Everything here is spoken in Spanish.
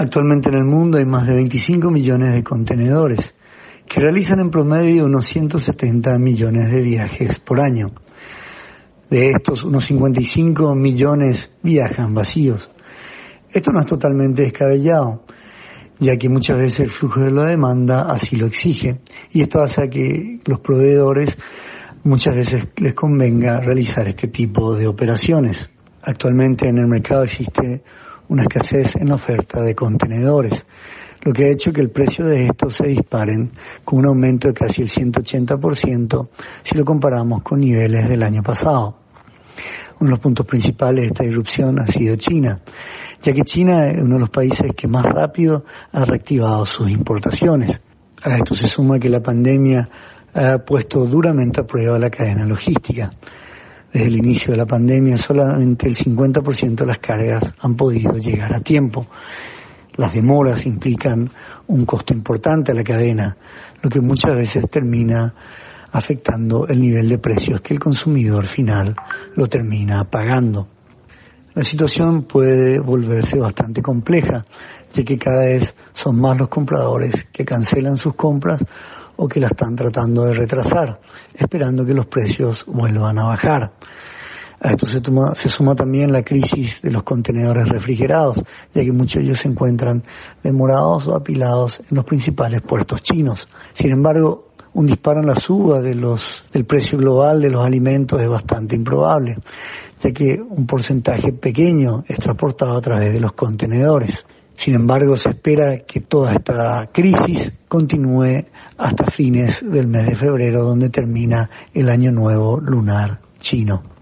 Actualmente en el mundo hay más de 25 millones de contenedores que realizan en promedio unos 170 millones de viajes por año. De estos, unos 55 millones viajan vacíos. Esto no es totalmente descabellado, ya que muchas veces el flujo de la demanda así lo exige, y esto hace que los proveedores muchas veces les convenga realizar este tipo de operaciones. Actualmente en el mercado existe una escasez en la oferta de contenedores, lo que ha hecho que el precio de estos se disparen con un aumento de casi el 180% si lo comparamos con niveles del año pasado. Uno de los puntos principales de esta irrupción ha sido China, ya que China es uno de los países que más rápido ha reactivado sus importaciones. A esto se suma que la pandemia ha puesto duramente a prueba la cadena logística. Desde el inicio de la pandemia solamente el 50% de las cargas han podido llegar a tiempo. Las demoras implican un costo importante a la cadena, lo que muchas veces termina afectando el nivel de precios que el consumidor final lo termina pagando. La situación puede volverse bastante compleja, ya que cada vez son más los compradores que cancelan sus compras o que la están tratando de retrasar, esperando que los precios vuelvan a bajar. A esto se, suma también la crisis de los contenedores refrigerados, ya que muchos de ellos se encuentran demorados o apilados en los principales puertos chinos. Sin embargo, un disparo en la suba de los, del precio global de los alimentos es bastante improbable, ya que un porcentaje pequeño es transportado a través de los contenedores. Sin embargo, se espera que toda esta crisis continúe hasta fines del mes de febrero, donde termina el año nuevo lunar chino.